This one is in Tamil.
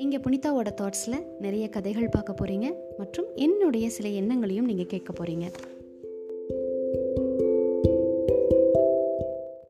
இங்கே புனிதாவோட தாட்ஸில் நிறைய கதைகள் பார்க்க போகிறீங்க மற்றும் என்னுடைய சில எண்ணங்களையும் நீங்கள் கேட்க போகிறீங்க